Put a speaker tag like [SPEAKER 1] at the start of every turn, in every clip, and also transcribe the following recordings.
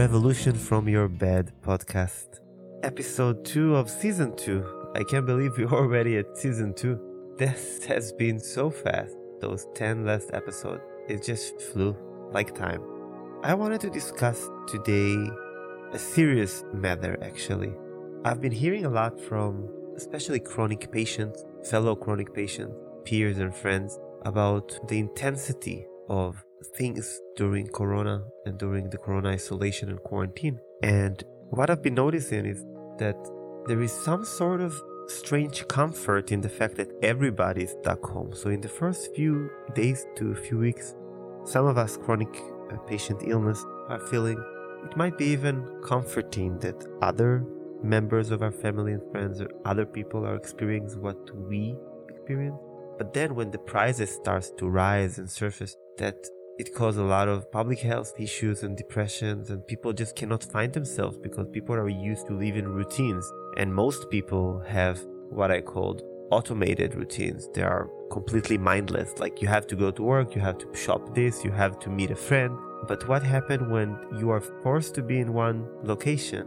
[SPEAKER 1] Revolution from Your Bed podcast, episode 2 of season 2. I can't believe we're already at season 2. This has been so fast, those 10 last episodes. It just flew like time. I wanted to discuss today a serious matter actually. I've been hearing a lot from especially chronic patients, fellow chronic patients, peers, and friends about the intensity of things during Corona and during the Corona isolation and quarantine. And what I've been noticing is that there is some sort of strange comfort in the fact that everybody is stuck home. So, in the first few days to a few weeks, some of us chronic uh, patient illness are feeling it might be even comforting that other members of our family and friends or other people are experiencing what we experience. But then when the prices starts to rise and surface, that it caused a lot of public health issues and depressions and people just cannot find themselves because people are used to live in routines. And most people have what i called automated routines. They are completely mindless. Like you have to go to work you have to shop this you have to meet a friend. But what happened when you are forced to be in one location?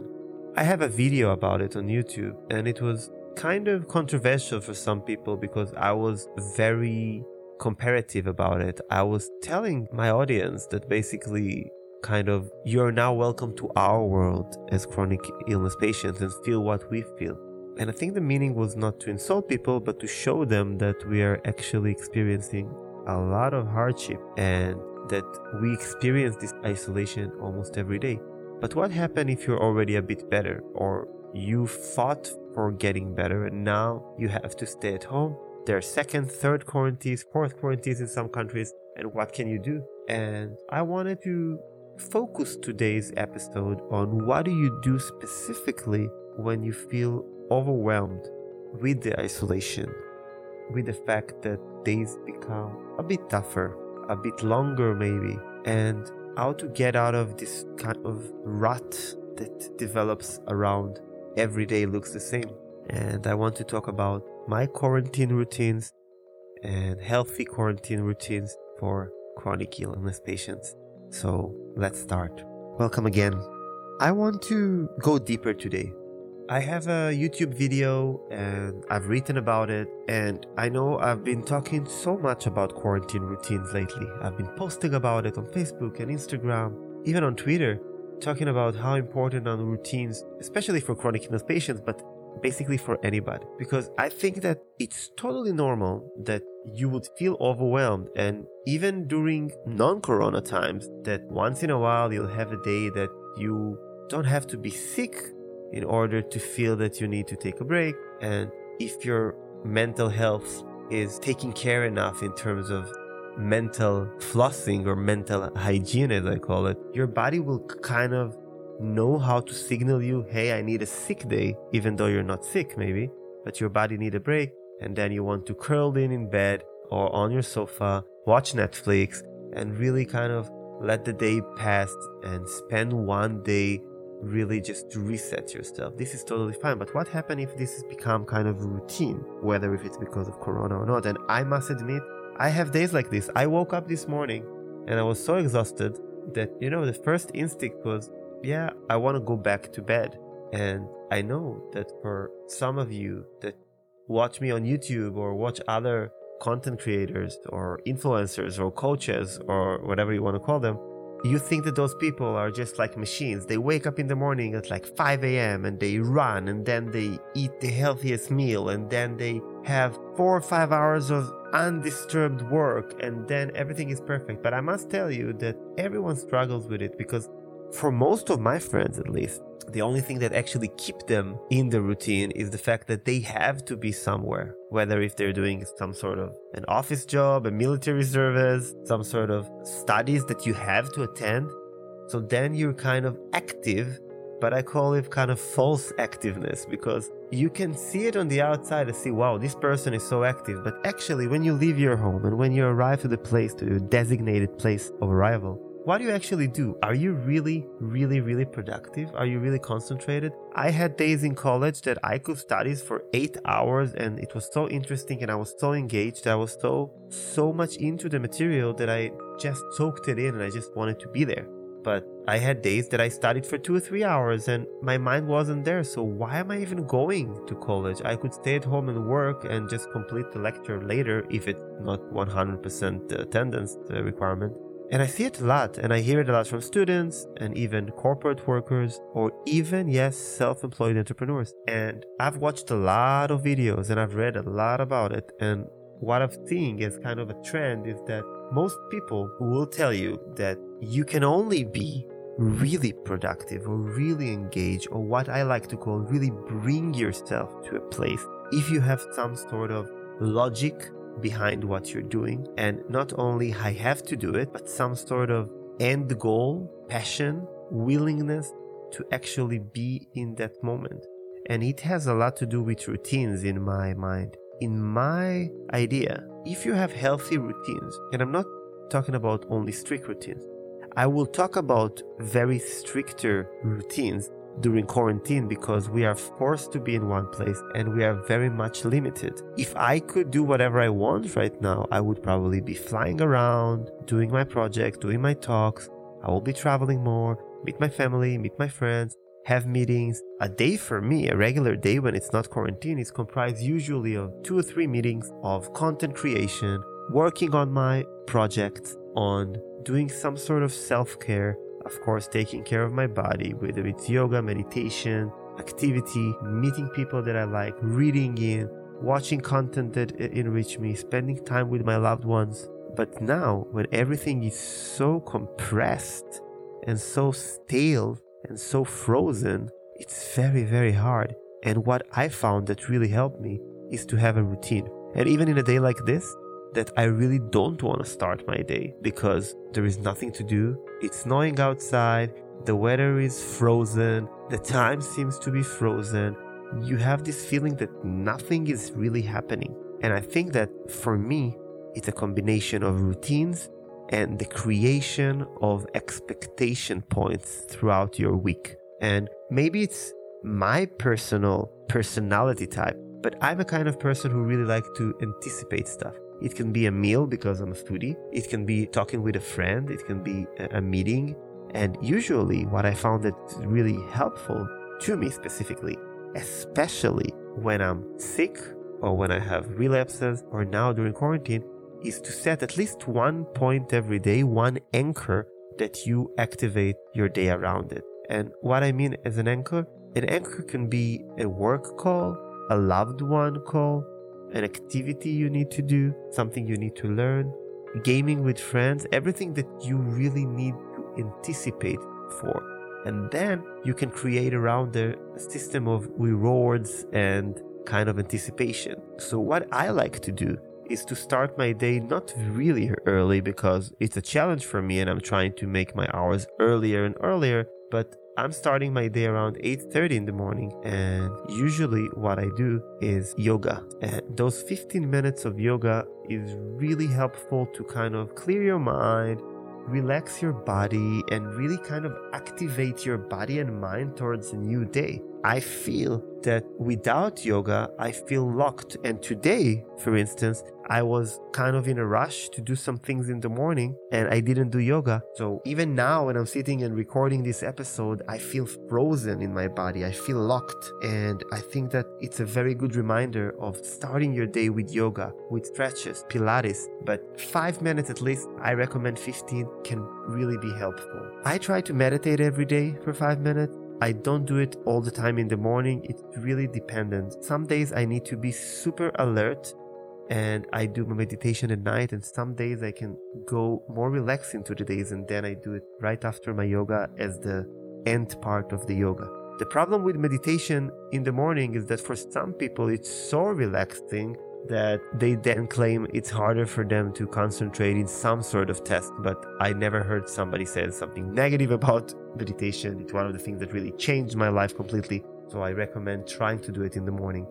[SPEAKER 1] I have a video about it on youtube and it was kind of controversial for some people because i was very comparative about it, I was telling my audience that basically, kind of, you're now welcome to our world as chronic illness patients and feel what we feel. And I think the meaning was not to insult people, but to show them that we are actually experiencing a lot of hardship and that we experience this isolation almost every day. But what happened if you're already a bit better or you fought for getting better and now you have to stay at home there are second, third quarantines, fourth quarantines in some countries, and what can you do? And I wanted to focus today's episode on what do you do specifically when you feel overwhelmed with the isolation, with the fact that days become a bit tougher, a bit longer maybe, and how to get out of this kind of rut that develops around every day looks the same. And I want to talk about my quarantine routines and healthy quarantine routines for chronic illness patients. So let's start. Welcome again. I want to go deeper today. I have a YouTube video and I've written about it, and I know I've been talking so much about quarantine routines lately. I've been posting about it on Facebook and Instagram, even on Twitter, talking about how important are routines, especially for chronic illness patients, but basically for anybody. Because I think that it's totally normal that you would feel overwhelmed and even during non-corona times that once in a while you'll have a day that you don't have to be sick in order to feel that you need to take a break. And if your mental health is taken care enough in terms of mental flossing or mental hygiene as I call it your body will kind of know how to signal you, hey, I need a sick day, even though you're not sick, maybe, but your body need a break, and then you want to curl in in bed or on your sofa, watch Netflix, and really kind of let the day pass and spend one day really just to reset yourself. This is totally fine. But what happens if this has become kind of routine, whether if it's because of corona or not? And I must admit, I have days like this. I woke up this morning and I was so exhausted that, you know, the first instinct was yeah, I want to go back to bed. And I know that for some of you that watch me on YouTube or watch other content creators or influencers or coaches or whatever you want to call them, you think that those people are just like machines. They wake up in the morning at like 5 a.m. and they run and then they eat the healthiest meal and then they have four or five hours of undisturbed work and then everything is perfect. But I must tell you that everyone struggles with it because for most of my friends at least, the only thing that actually keep them in the routine is the fact that they have to be somewhere whether if they're doing some sort of an office job a military service some sort of studies that you have to attend. So then you're kind of active but i call it kind of false activeness because you can see it on the outside and see wow this person is so active. But actually when you leave your home and when you arrive to the place to your designated place of arrival what do you actually do? Are you really, really, really productive? Are you really concentrated? I had days in college that I could study for eight hours and it was so interesting and I was so engaged. I was so, so much into the material that I just soaked it in and I just wanted to be there. But I had days that I studied for two or three hours and my mind wasn't there. So why am I even going to college? I could stay at home and work and just complete the lecture later if it's not 100% attendance uh, requirement. And I see it a lot, and I hear it a lot from students and even corporate workers, or even, yes, self employed entrepreneurs. And I've watched a lot of videos and I've read a lot about it. And what I'm seeing as kind of a trend is that most people will tell you that you can only be really productive or really engaged, or what I like to call really bring yourself to a place if you have some sort of logic behind what you're doing. And not only I have to do it, but some sort of end goal, passion, willingness to actually be in that moment. And it has a lot to do with routines in my mind. In my idea, if you have healthy routines, and I'm not talking about only strict routines, I will talk about very stricter routines during quarantine because we are forced to be in one place and we are very much limited. If I could do whatever I want right now, I would probably be flying around, doing my project, doing my talks. I will be traveling more, meet my family, meet my friends, have meetings. A day for me, a regular day when it's not quarantine, is comprised usually of two or three meetings of content creation, working on my projects, on doing some sort of self care, of course, taking care of my body, whether it's yoga, meditation, activity, meeting people that I like, reading in, watching content that enrich me, spending time with my loved ones. But now, when everything is so compressed and so stale and so frozen, it's very, very hard. And what I found that really helped me is to have a routine. And even in a day like this, that I really don't want to start my day because there is nothing to do. It's snowing outside, the weather is frozen, the time seems to be frozen. You have this feeling that nothing is really happening. And I think that for me, it's a combination of routines and the creation of expectation points throughout your week. And maybe it's my personal personality type, but I'm a kind of person who really like to anticipate stuff. It can be a meal because I'm a foodie. It can be talking with a friend. It can be a, meeting. And usually, what I found that really helpful to me specifically, especially when I'm sick or when I have relapses or now during quarantine, is to set at least one point every day, one anchor that you activate your day around it. And what I mean as an anchor, an anchor can be a work call, a loved one call, an activity you need to do, something you need to learn, gaming with friends, everything that you really need to anticipate for. And then you can create around there a system of rewards and kind of anticipation. So, what I like to do is to start my day not really early because it's a challenge for me and I'm trying to make my hours earlier and earlier, but I'm starting my day around 8:30 in the morning and usually what I do is yoga. And those 15 minutes of yoga is really helpful to kind of clear your mind, relax your body and really kind of activate your body and mind towards a new day. I feel that without yoga, I feel locked. And today, for instance, I was kind of in a rush to do some things in the morning and I didn't do yoga. So even now, when I'm sitting and recording this episode, I feel frozen in my body. I feel locked. And I think that it's a very good reminder of starting your day with yoga, with stretches, Pilates. But five minutes at least, I recommend 15 can really be helpful. I try to meditate every day for five minutes. I don't do it all the time in the morning. It's really dependent. Some days I need to be super alert and I do my meditation at night and some days I can go more relaxed into the days and then I do it right after my yoga as the end part of the yoga. The problem with meditation in the morning is that for some people it's so relaxing that they then claim it's harder for them to concentrate in some sort of test. But I never heard somebody say something negative about meditation. It's one of the things that really changed my life completely. So I recommend trying to do it in the morning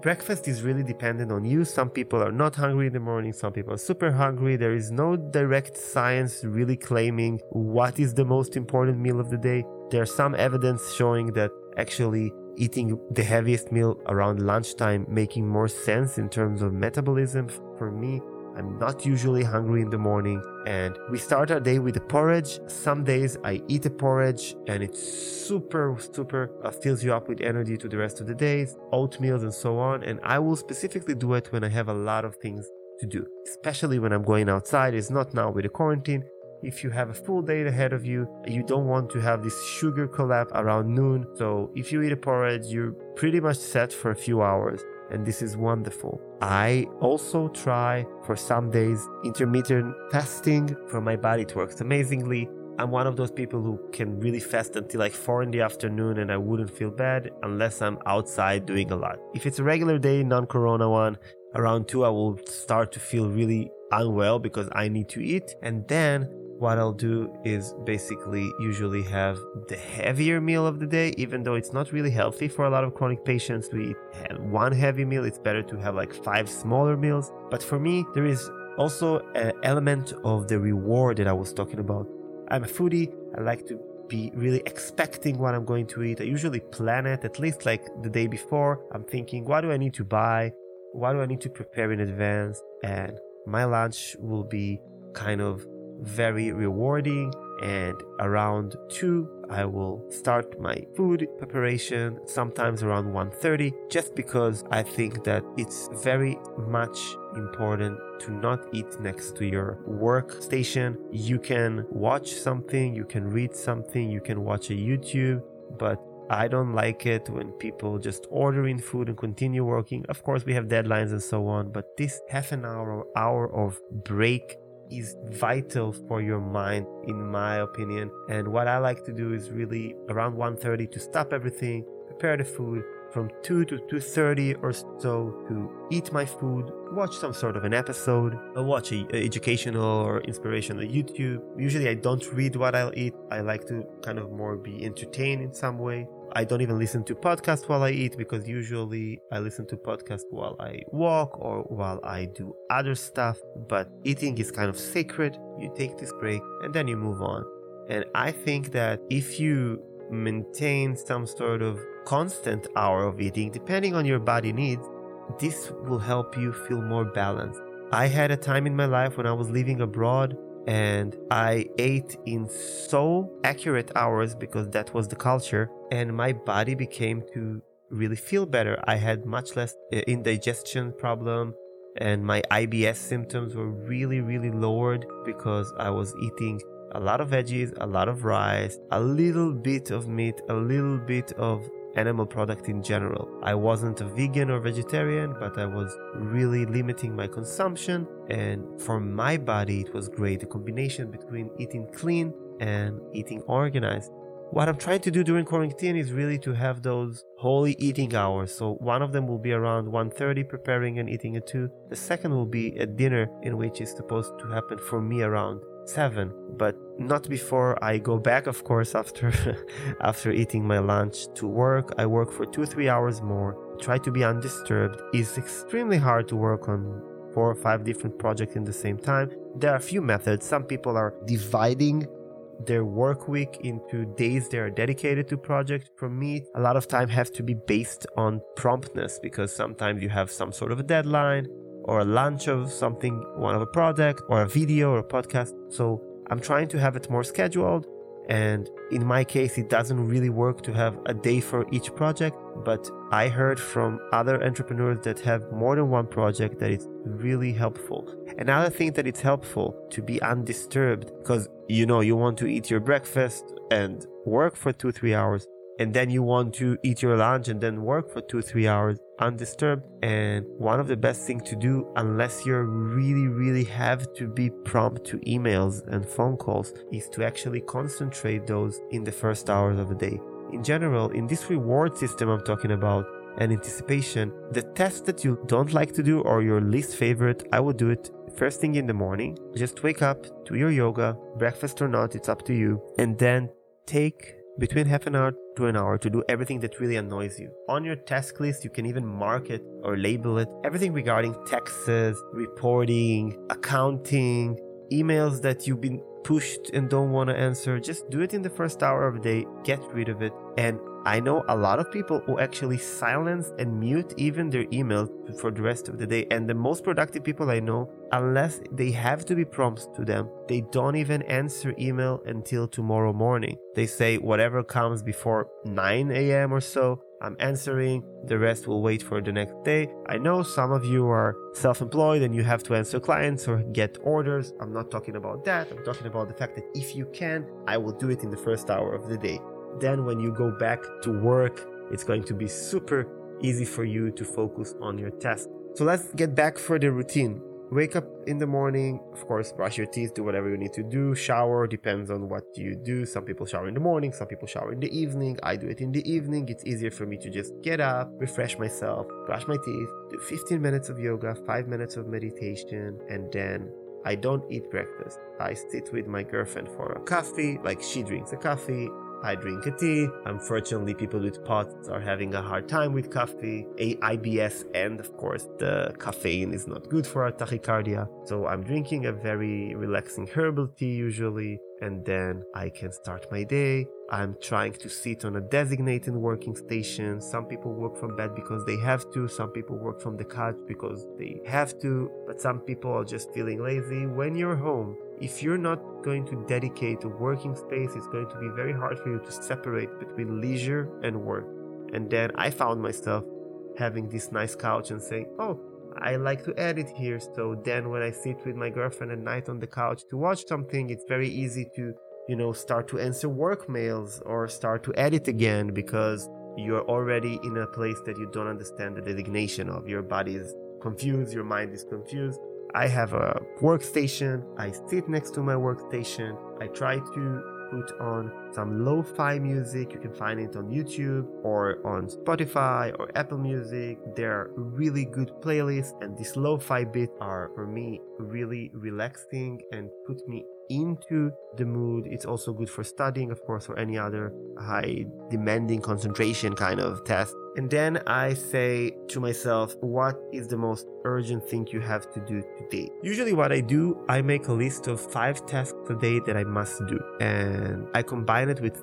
[SPEAKER 1] breakfast is really dependent on you. Some people are not hungry in the morning, some people are super hungry. There is no direct science really claiming what is the most important meal of the day. There's some evidence showing that actually eating the heaviest meal around lunchtime making more sense in terms of metabolism for me I'm not usually hungry in the morning. And we start our day with a porridge. Some days I eat a porridge and it's super, super uh, fills you up with energy to the rest of the days, oatmeal and so on. And I will specifically do it when I have a lot of things to do, especially when I'm going outside. It's not now with the quarantine. If you have a full day ahead of you, you don't want to have this sugar collapse around noon. So if you eat a porridge, you're pretty much set for a few hours and this is wonderful. I also try for some days intermittent fasting for my body. It works amazingly. I'm one of those people who can really fast until like 4 in the afternoon and I wouldn't feel bad unless I'm outside doing a lot. If it's a regular day, non corona one, around 2 I will start to feel really unwell because I need to eat. And then what I'll do is basically usually have the heavier meal of the day, even though it's not really healthy for a lot of chronic patients to eat one heavy meal. It's better to have like five smaller meals. But for me, there is also an element of the reward that I was talking about. I'm a foodie. I like to be really expecting what I'm going to eat. I usually plan it at least like the day before. I'm thinking, what do I need to buy? What do I need to prepare in advance? And my lunch will be kind of very rewarding and around 2 I will start my food preparation sometimes around 1:30 just because I think that it's very much important to not eat next to your workstation. You can watch something, you can read something, you can watch a YouTube, but I don't like it when people just order in food and continue working. Of course, we have deadlines and so on, but this half an hour or hour of break is vital for your mind in my opinion. And what i like to do is really around 1.30 to stop everything prepare the food. From 2 to 2.30 or so to eat my food watch some sort of an episode watch a, a educational or inspirational youtube. Usually i don't read what i'll eat. I like to kind of more be entertained in some way I don't even listen to podcasts while I eat because usually I listen to podcasts while I walk or while I do other stuff. But eating is kind of sacred. You take this break and then you move on. And I think that if you maintain some sort of constant hour of eating, depending on your body needs, this will help you feel more balanced. I had a time in my life when I was living abroad and I ate in so accurate hours because that was the culture, and my body became to really feel better. I had much less uh, indigestion problem, and my IBS symptoms were really, really lowered because I was eating a lot of veggies, a lot of rice, a little bit of meat, a little bit of animal product in general. I wasn't a vegan or vegetarian, but I was really limiting my consumption. And for my body, it was great. The combination between eating clean and eating organized. What I'm trying to do during quarantine is really to have those holy eating hours. So one of them will be around 1:30 preparing and eating at 2. The second will be a dinner in which is supposed to happen for me around 7 but not before i go back of course after after eating my lunch to work i work for 2 3 hours more. Try to be undisturbed. It's extremely hard to work on four or five different projects in the same time. There are a few methods. Some people are dividing their work week into days they are dedicated to project. For me a lot of time has to be based on promptness because sometimes you have some sort of a deadline or a launch of something, one of a product or a video or a podcast. So I'm trying to have it more scheduled. And in my case, it doesn't really work to have a day for each project. But I heard from other entrepreneurs that have more than one project that it's really helpful. Another thing that it's helpful to be undisturbed because you know you want to eat your breakfast and work for two, three hours and then you want to eat your lunch and then work for two three hours undisturbed and one of the best things to do unless you really really have to be prompt to emails and phone calls is to actually concentrate those in the first hours of the day. In general in this reward system i'm talking about and anticipation the test that you don't like to do or your least favorite i would do it first thing in the morning. Just wake up do your yoga breakfast or not it's up to you. And then take between half an hour to an hour to do everything that really annoys you. On your task list, you can even mark it or label it. Everything regarding taxes, reporting, accounting, emails that you've been pushed and don't want to answer. Just do it in the first hour of the day, get rid of it. And I know a lot of people who actually silence and mute even their email for the rest of the day. And the most productive people I know, unless they have to be prompts to them, they don't even answer email until tomorrow morning. They say whatever comes before 9 a.m. or so, I'm answering, the rest will wait for the next day. I know some of you are self employed and you have to answer clients or get orders. I'm not talking about that. I'm talking about the fact that if you can, I will do it in the first hour of the day. Then, when you go back to work, it's going to be super easy for you to focus on your task. So, let's get back for the routine. Wake up in the morning, of course, brush your teeth, do whatever you need to do, shower, depends on what you do. Some people shower in the morning, some people shower in the evening. I do it in the evening. It's easier for me to just get up, refresh myself, brush my teeth, do 15 minutes of yoga, 5 minutes of meditation, and then I don't eat breakfast. I sit with my girlfriend for a coffee, like she drinks a coffee, I drink a tea. Unfortunately, people with POTS are having a hard time with coffee, a IBS, and of course, the caffeine is not good for our tachycardia. So I'm drinking a very relaxing herbal tea usually, and then I can start my day. I'm trying to sit on a designated working station. Some people work from bed because they have to, some people work from the couch because they have to, but some people are just feeling lazy. When you're home, if you're not going to dedicate a working space, it's going to be very hard for you to separate between leisure and work. And then I found myself having this nice couch and saying, Oh, I like to edit here. So then when I sit with my girlfriend at night on the couch to watch something, it's very easy to, you know, start to answer work mails or start to edit again because you're already in a place that you don't understand the designation of. Your body is confused, your mind is confused. I have a workstation. I sit next to my workstation. I try to put on some lo fi music. You can find it on YouTube or on Spotify or Apple Music. There are really good playlists, and these lo fi bits are for me really relaxing and put me into the mood. It's also good for studying, of course, or any other high demanding concentration kind of test. And then I say to myself, what is the most urgent thing you have to do today? Usually, what I do, I make a list of five tasks a day that I must do, and I combine it with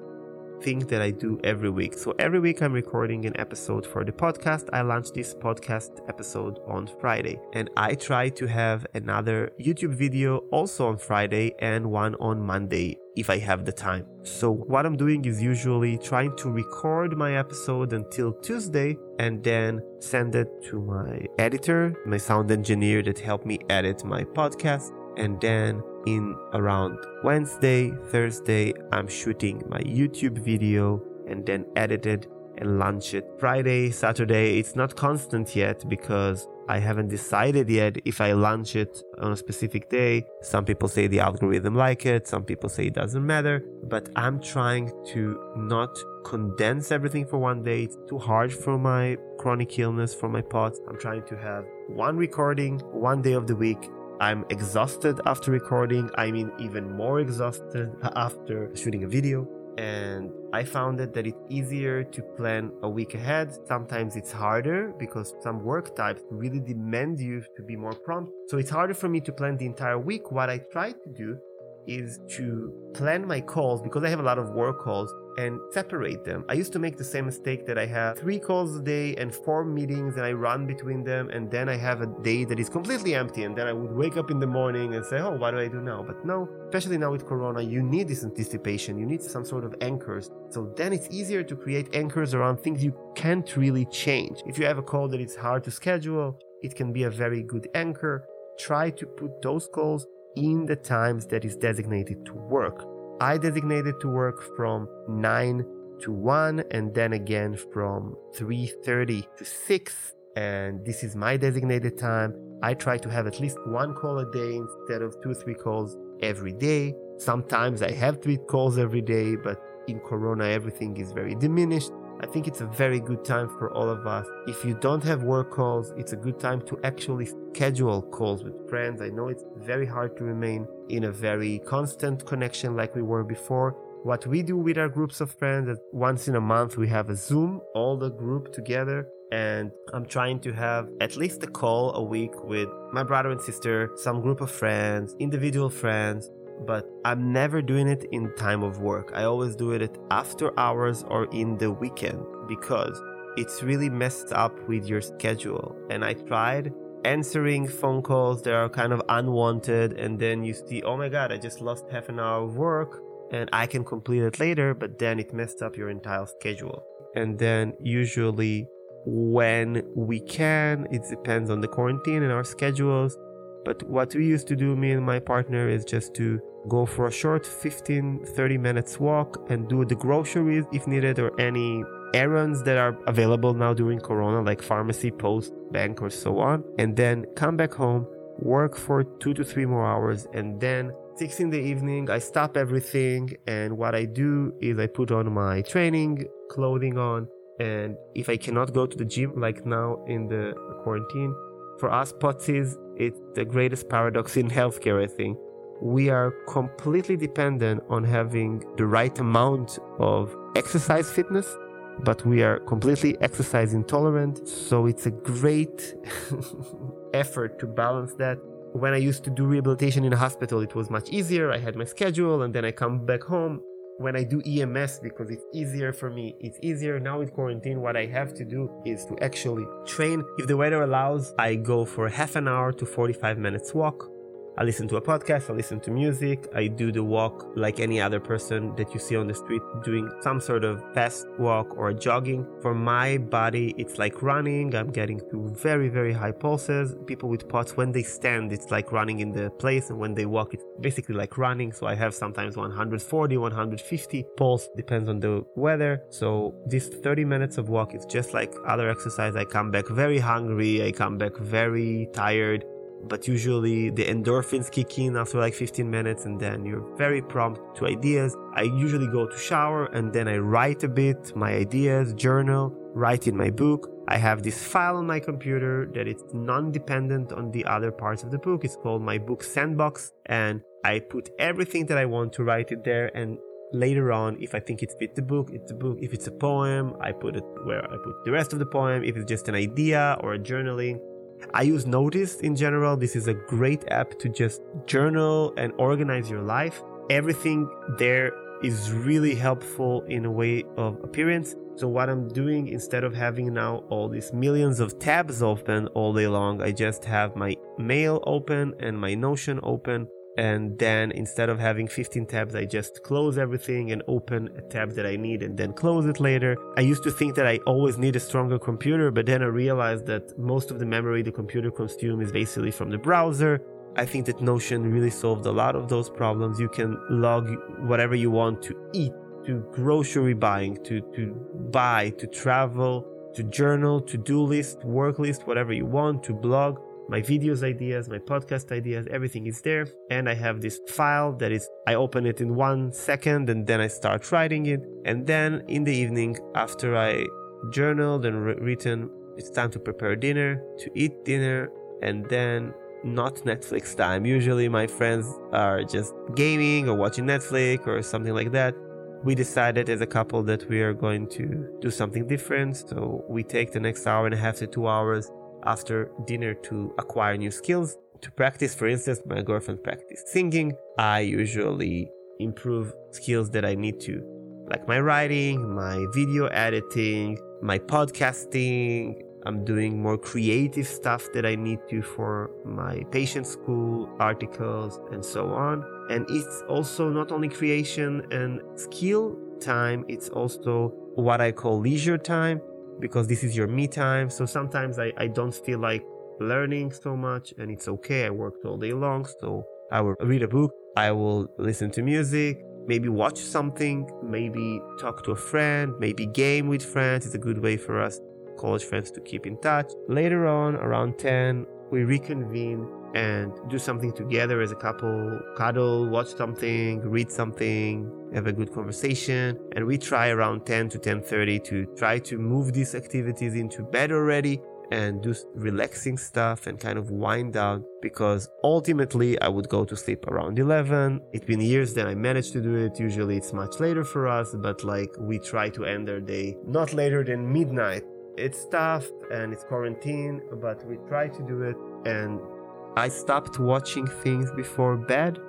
[SPEAKER 1] thing that I do every week. So every week I'm recording an episode for the podcast. I launch this podcast episode on Friday and I try to have another YouTube video also on Friday and one on Monday if I have the time. So what I'm doing is usually trying to record my episode until Tuesday and then send it to my editor, my sound engineer that helped me edit my podcast and then in around Wednesday, Thursday, I'm shooting my YouTube video and then edit it and launch it. Friday, Saturday, it's not constant yet because I haven't decided yet if I launch it on a specific day. Some people say the algorithm like it, some people say it doesn't matter, but I'm trying to not condense everything for one day. It's too hard for my chronic illness, for my POTS. I'm trying to have one recording one day of the week I'm exhausted after recording. I mean, even more exhausted after shooting a video. And I found it that it's easier to plan a week ahead. Sometimes it's harder because some work types really demand you to be more prompt. So it's harder for me to plan the entire week. What I try to do is to plan my calls because I have a lot of work calls and separate them. I used to make the same mistake that I have three calls a day and four meetings and I run between them and then I have a day that is completely empty and then I would wake up in the morning and say, oh, what do I do now? But no, especially now with Corona, you need this anticipation. You need some sort of anchors. So then it's easier to create anchors around things you can't really change. If you have a call that is hard to schedule, it can be a very good anchor. Try to put those calls in the times that is designated to work. I designated to work from 9 to 1 and then again from 3:30 to 6 and this is my designated time. I try to have at least one call a day instead of two three calls every day. Sometimes I have three calls every day, but in corona everything is very diminished I think it's a very good time for all of us. If you don't have work calls, it's a good time to actually schedule calls with friends. I know it's very hard to remain in a very constant connection like we were before. What we do with our groups of friends is once in a month we have a Zoom, all the group together, and I'm trying to have at least a call a week with my brother and sister, some group of friends, individual friends, but I'm never doing it in time of work. I always do it after hours or in the weekend because it's really messed up with your schedule. And I tried answering phone calls that are kind of unwanted, and then you see, oh my god, I just lost half an hour of work and I can complete it later, but then it messed up your entire schedule. And then usually when we can, it depends on the quarantine and our schedules. But what we used to do, me and my partner, is just to go for a short 15 30 minutes walk and do the groceries if needed or any errands that are available now during corona like pharmacy post bank or so on and then come back home work for two to three more hours and then six in the evening i stop everything and what i do is i put on my training clothing on and if i cannot go to the gym like now in the quarantine for us potsies it's the greatest paradox in healthcare i think. We are completely dependent on having the right amount of exercise fitness but we are completely exercise intolerant so it's a great effort to balance that. When i used to do rehabilitation in a hospital it was much easier. I had my schedule and then i come back home. When i do ems because it's easier for me it's easier. Now with quarantine what i have to do is to actually train. If the weather allows i go for half an hour to 45 minutes walk I listen to a podcast, I listen to music, I do the walk like any other person that you see on the street doing some sort of fast walk or jogging. For my body, it's like running. I'm getting to very, very high pulses. People with POTS, when they stand, it's like running in the place, and when they walk, it's basically like running. So I have sometimes 140, 150 pulse, depends on the weather. So this 30 minutes of walk is just like other exercise. I come back very hungry, I come back very tired but usually the endorphins kick in after like 15 minutes and then you're very prompt to ideas. I usually go to shower and then I write a bit my ideas, journal, write in my book. I have this file on my computer that it's non-dependent on the other parts of the book. It's called my book sandbox and I put everything that I want to write it there and later on if i think it fits the book it's a book if it's a poem i put it where i put the rest of the poem if it's just an idea or a journaling I use Notion in general. This is a great app to just journal and organize your life. Everything there is really helpful in a way of appearance. So, what I'm doing instead of having now all these millions of tabs open all day long, I just have my mail open and my Notion open and then instead of having 15 tabs i just close everything and open a tab that i need and then close it later. I used to think that i always need a stronger computer but then i realized that most of the memory the computer consumes is basically from the browser. I think that notion really solved a lot of those problems. You can log whatever you want to eat to grocery buying to, to buy to travel to journal to do list work list whatever you want to blog my videos ideas, my podcast ideas, everything is there. And I have this file that is, I open it in one second and then I start writing it. And then in the evening, after I journaled and re- written, it's time to prepare dinner, to eat dinner, and then not Netflix time. Usually my friends are just gaming or watching Netflix or something like that. We decided as a couple that we are going to do something different. So we take the next hour and a half to two hours after dinner to acquire new skills. To practice, for instance, my girlfriend practice singing. I usually improve skills that I need to, like my writing, my video editing, my podcasting. I'm doing more creative stuff that I need to for my patient school articles and so on. And it's also not only creation and skill time, it's also what I call leisure time because this is your me time. So sometimes I, I don't feel like learning so much and it's okay. I worked all day long. So I will read a book, I will listen to music, maybe watch something, maybe talk to a friend, maybe game with friends. It's a good way for us college friends to keep in touch. Later on, around 10, we reconvene and do something together as a couple cuddle watch something read something have a good conversation and we try around 10 to 10.30 to try to move these activities into bed already and do relaxing stuff and kind of wind down because ultimately I would go to sleep around 11. It's been years that I managed to do it. Usually it's much later for us, but like we try to end our day not later than midnight. It's tough and it's quarantine, but we try to do it and I stopped watching things before bed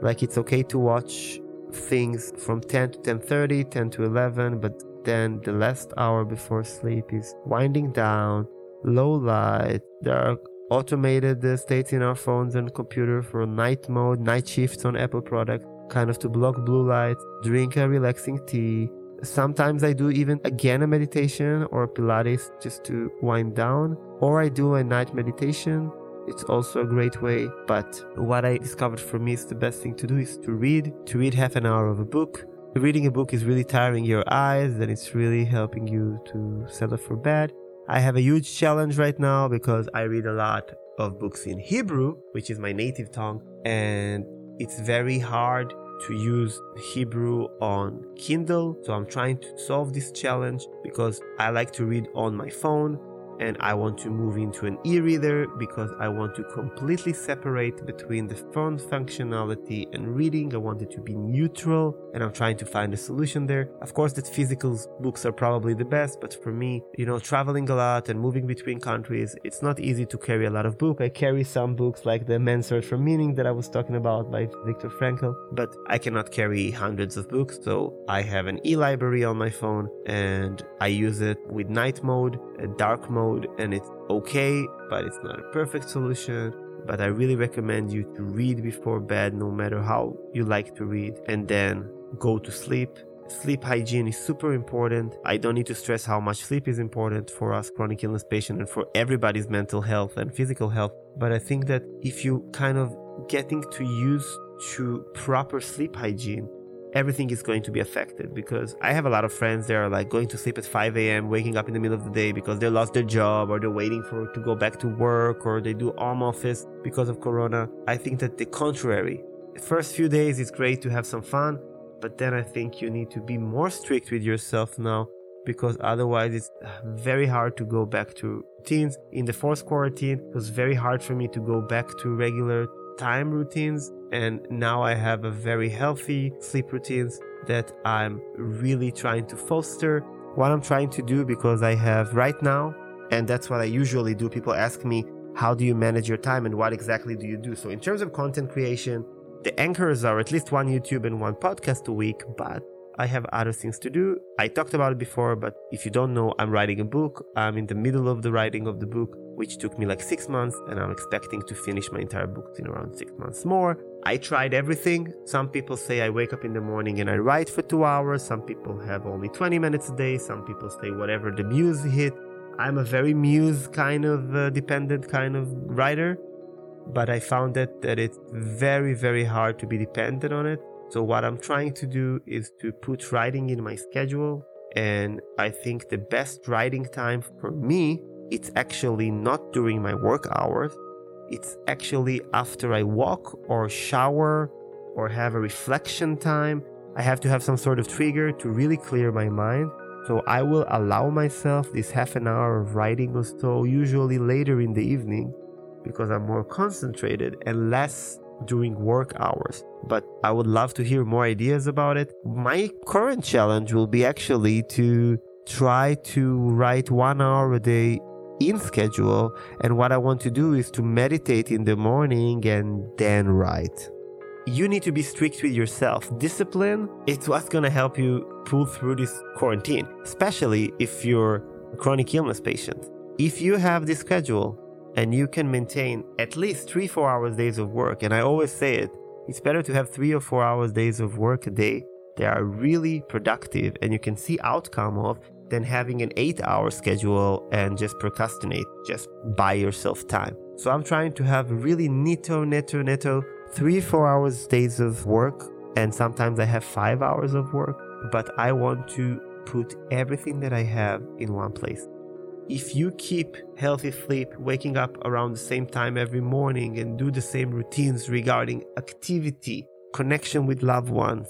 [SPEAKER 1] Like it's okay to watch things from 10 to 10:30, 10 to 11, but then the last hour before sleep is winding down, low light. There are automated uh, states in our phones and computer for night mode, night shifts on Apple products, kind of to block blue light. Drink a relaxing tea. Sometimes I do even again a meditation or Pilates just to wind down, or I do a night meditation. It's also a great way. But what I discovered for me is the best thing to do is to read, to read half an hour of a book. Reading a book is really tiring your eyes and it's really helping you to settle for bed. I have a huge challenge right now because I read a lot of books in Hebrew, which is my native tongue, and it's very hard to use Hebrew on Kindle. So I'm trying to solve this challenge because I like to read on my phone and I want to move into an e-reader because I want to completely separate between the phone functionality and reading. I want it to be neutral and I'm trying to find a solution there. Of course that physical books are probably the best, but for me, you know, traveling a lot and moving between countries, it's not easy to carry a lot of books. I carry some books like The Man's Search for Meaning that I was talking about by Viktor Frankl, but I cannot carry hundreds of books, so I have an e-library on my phone and I use it with night mode, a dark mode mode and it's okay, but it's not a perfect solution. But I really recommend you to read before bed, no matter how you like to read, and then go to sleep. Sleep hygiene is super important. I don't need to stress how much sleep is important for us chronic illness patients and for everybody's mental health and physical health. But I think that if you kind of getting to use to proper sleep hygiene everything is going to be affected because I have a lot of friends that are like going to sleep at 5 a.m., waking up in the middle of the day because they lost their job or they're waiting for to go back to work or they do home office because of corona. I think that the contrary. The first few days it's great to have some fun, but then I think you need to be more strict with yourself now because otherwise it's uh, very hard to go back to routines. In the fourth quarantine, it was very hard for me to go back to regular time routines and now I have a very healthy sleep routines that I'm really trying to foster. What I'm trying to do because I have right now, and that's what I usually do. People ask me, how do you manage your time and what exactly do you do? So, in terms of content creation, the anchors are at least one YouTube and one podcast a week, but I have other things to do. I talked about it before, but if you don't know, I'm writing a book. I'm in the middle of the writing of the book, which took me like six months, and I'm expecting to finish my entire book in around six months more. I tried everything. Some people say I wake up in the morning and I write for two hours. Some people have only 20 minutes a day. Some people say whatever the muse hit. I'm a very muse kind of uh, dependent kind of writer, but I found that, that it's very, very hard to be dependent on it. So what I'm trying to do is to put writing in my schedule. And I think the best writing time for me, it's actually not during my work hours. It's actually after I walk or shower or have a reflection time. I have to have some sort of trigger to really clear my mind. So I will allow myself this half an hour of writing or so, usually later in the evening, because I'm more concentrated and less during work hours. But I would love to hear more ideas about it. My current challenge will be actually to try to write one hour a day in schedule. And what I want to do is to meditate in the morning and then write. You need to be strict with yourself. Discipline, it's what's going to help you pull through this quarantine, especially if you're a chronic illness patient. If you have this schedule, and you can maintain at least three, four hours days of work. And I always say it, it's better to have three or four hours days of work a day They are really productive and you can see outcome of than having an eight hour schedule and just procrastinate, just buy yourself time. So I'm trying to have really neto, neto, neto, three, four hours days of work. And sometimes I have five hours of work, but I want to put everything that I have in one place if you keep healthy sleep, waking up around the same time every morning and do the same routines regarding activity, connection with loved ones,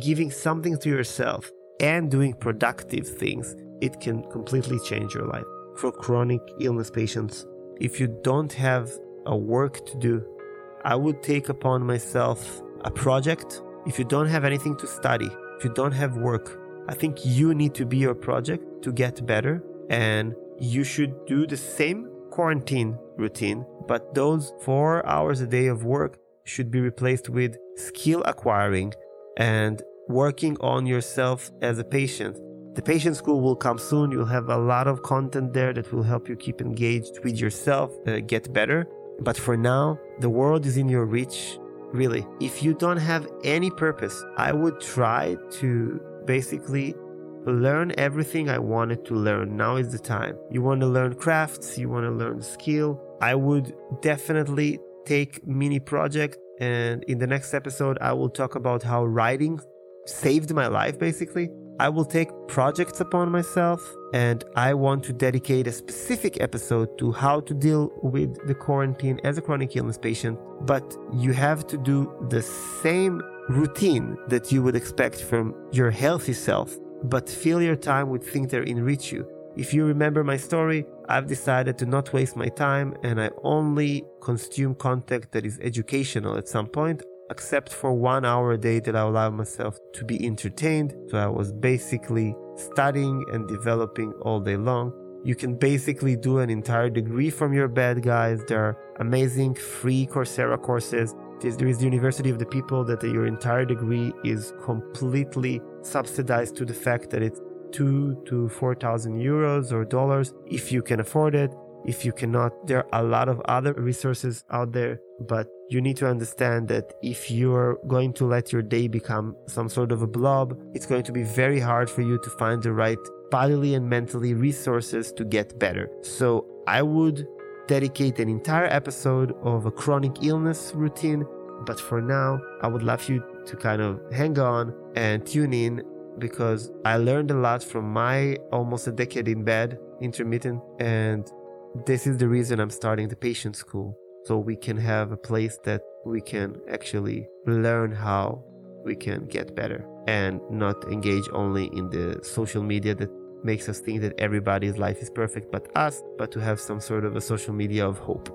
[SPEAKER 1] giving something to yourself, and doing productive things, it can completely change your life. For chronic illness patients, if you don't have a work to do, I would take upon myself a project. If you don't have anything to study, if you don't have work, I think you need to be your project to get better and you should do the same quarantine routine, but those four hours a day of work should be replaced with skill acquiring and working on yourself as a patient. The patient school will come soon. You'll have a lot of content there that will help you keep engaged with yourself, uh, get better. But for now, the world is in your reach. Really, if you don't have any purpose, I would try to basically learn everything I wanted to learn. Now is the time. You want to learn crafts, you want to learn skill. I would definitely take mini project and in the next episode I will talk about how writing saved my life basically. I will take projects upon myself and I want to dedicate a specific episode to how to deal with the quarantine as a chronic illness patient. But you have to do the same routine that you would expect from your healthy self, but fill your time with things that enrich you. If you remember my story, I've decided to not waste my time and I only consume content that is educational at some point, except for one hour a day that I allow myself to be entertained. So I was basically studying and developing all day long. You can basically do an entire degree from your bed, guys. There are amazing free Coursera courses. There is the University of the People that your entire degree is completely subsidized to the fact that it's two to four thousand euros or dollars if you can afford it. If you cannot, there are a lot of other resources out there, but you need to understand that if you're going to let your day become some sort of a blob, it's going to be very hard for you to find the right bodily and mentally resources to get better. So I would dedicate an entire episode of a chronic illness routine, but for now, I would love you to kind of hang on and tune in because I learned a lot from my almost a decade in bed intermittent and this is the reason I'm starting the patient school so we can have a place that we can actually learn how we can get better and not engage only in the social media that makes us think that everybody's life is perfect but us but to have some sort of a social media of hope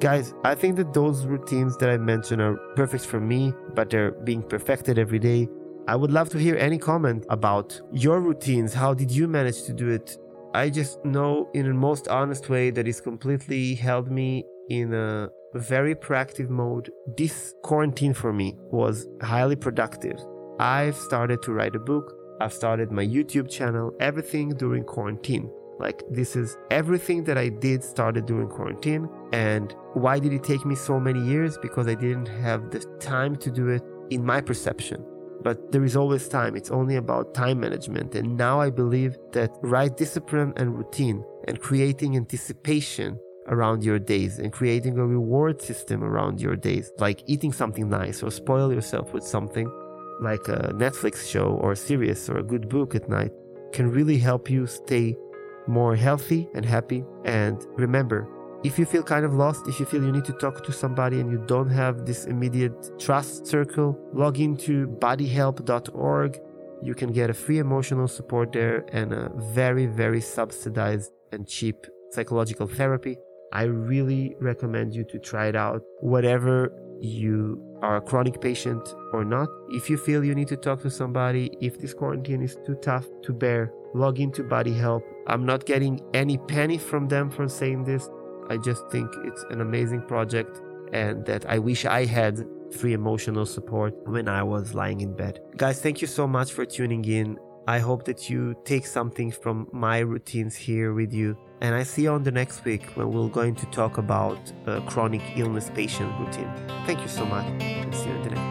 [SPEAKER 1] guys i think that those routines that i mentioned are perfect for me but they're being perfected every day I would love to hear any comment about your routines. How did you manage to do it? I just know in the most honest way that it's completely held me in a very proactive mode. This quarantine for me was highly productive. I've started to write a book. I've started my YouTube channel, everything during quarantine. Like, this is everything that I did started during quarantine. And why did it take me so many years? Because I didn't have the time to do it in my perception but there is always time. It's only about time management. And now I believe that right discipline and routine and creating anticipation around your days and creating a reward system around your days, like eating something nice or spoil yourself with something like a Netflix show or a series or a good book at night, can really help you stay more healthy and happy. And remember, if you feel kind of lost, if you feel you need to talk to somebody and you don't have this immediate trust circle, log into bodyhelp.org. You can get a free emotional support there and a very, very subsidized and cheap psychological therapy. I really recommend you to try it out, whatever you are a chronic patient or not. If you feel you need to talk to somebody, if this quarantine is too tough to bear, log into Body Help. I'm not getting any penny from them for saying this. I just think it's an amazing project and that I wish I had free emotional support when I was lying in bed. Guys, thank you so much for tuning in. I hope that you take something from my routines here with you. And I see you on the next week when we're going to talk about chronic illness patient routine. Thank you so much. See you in the next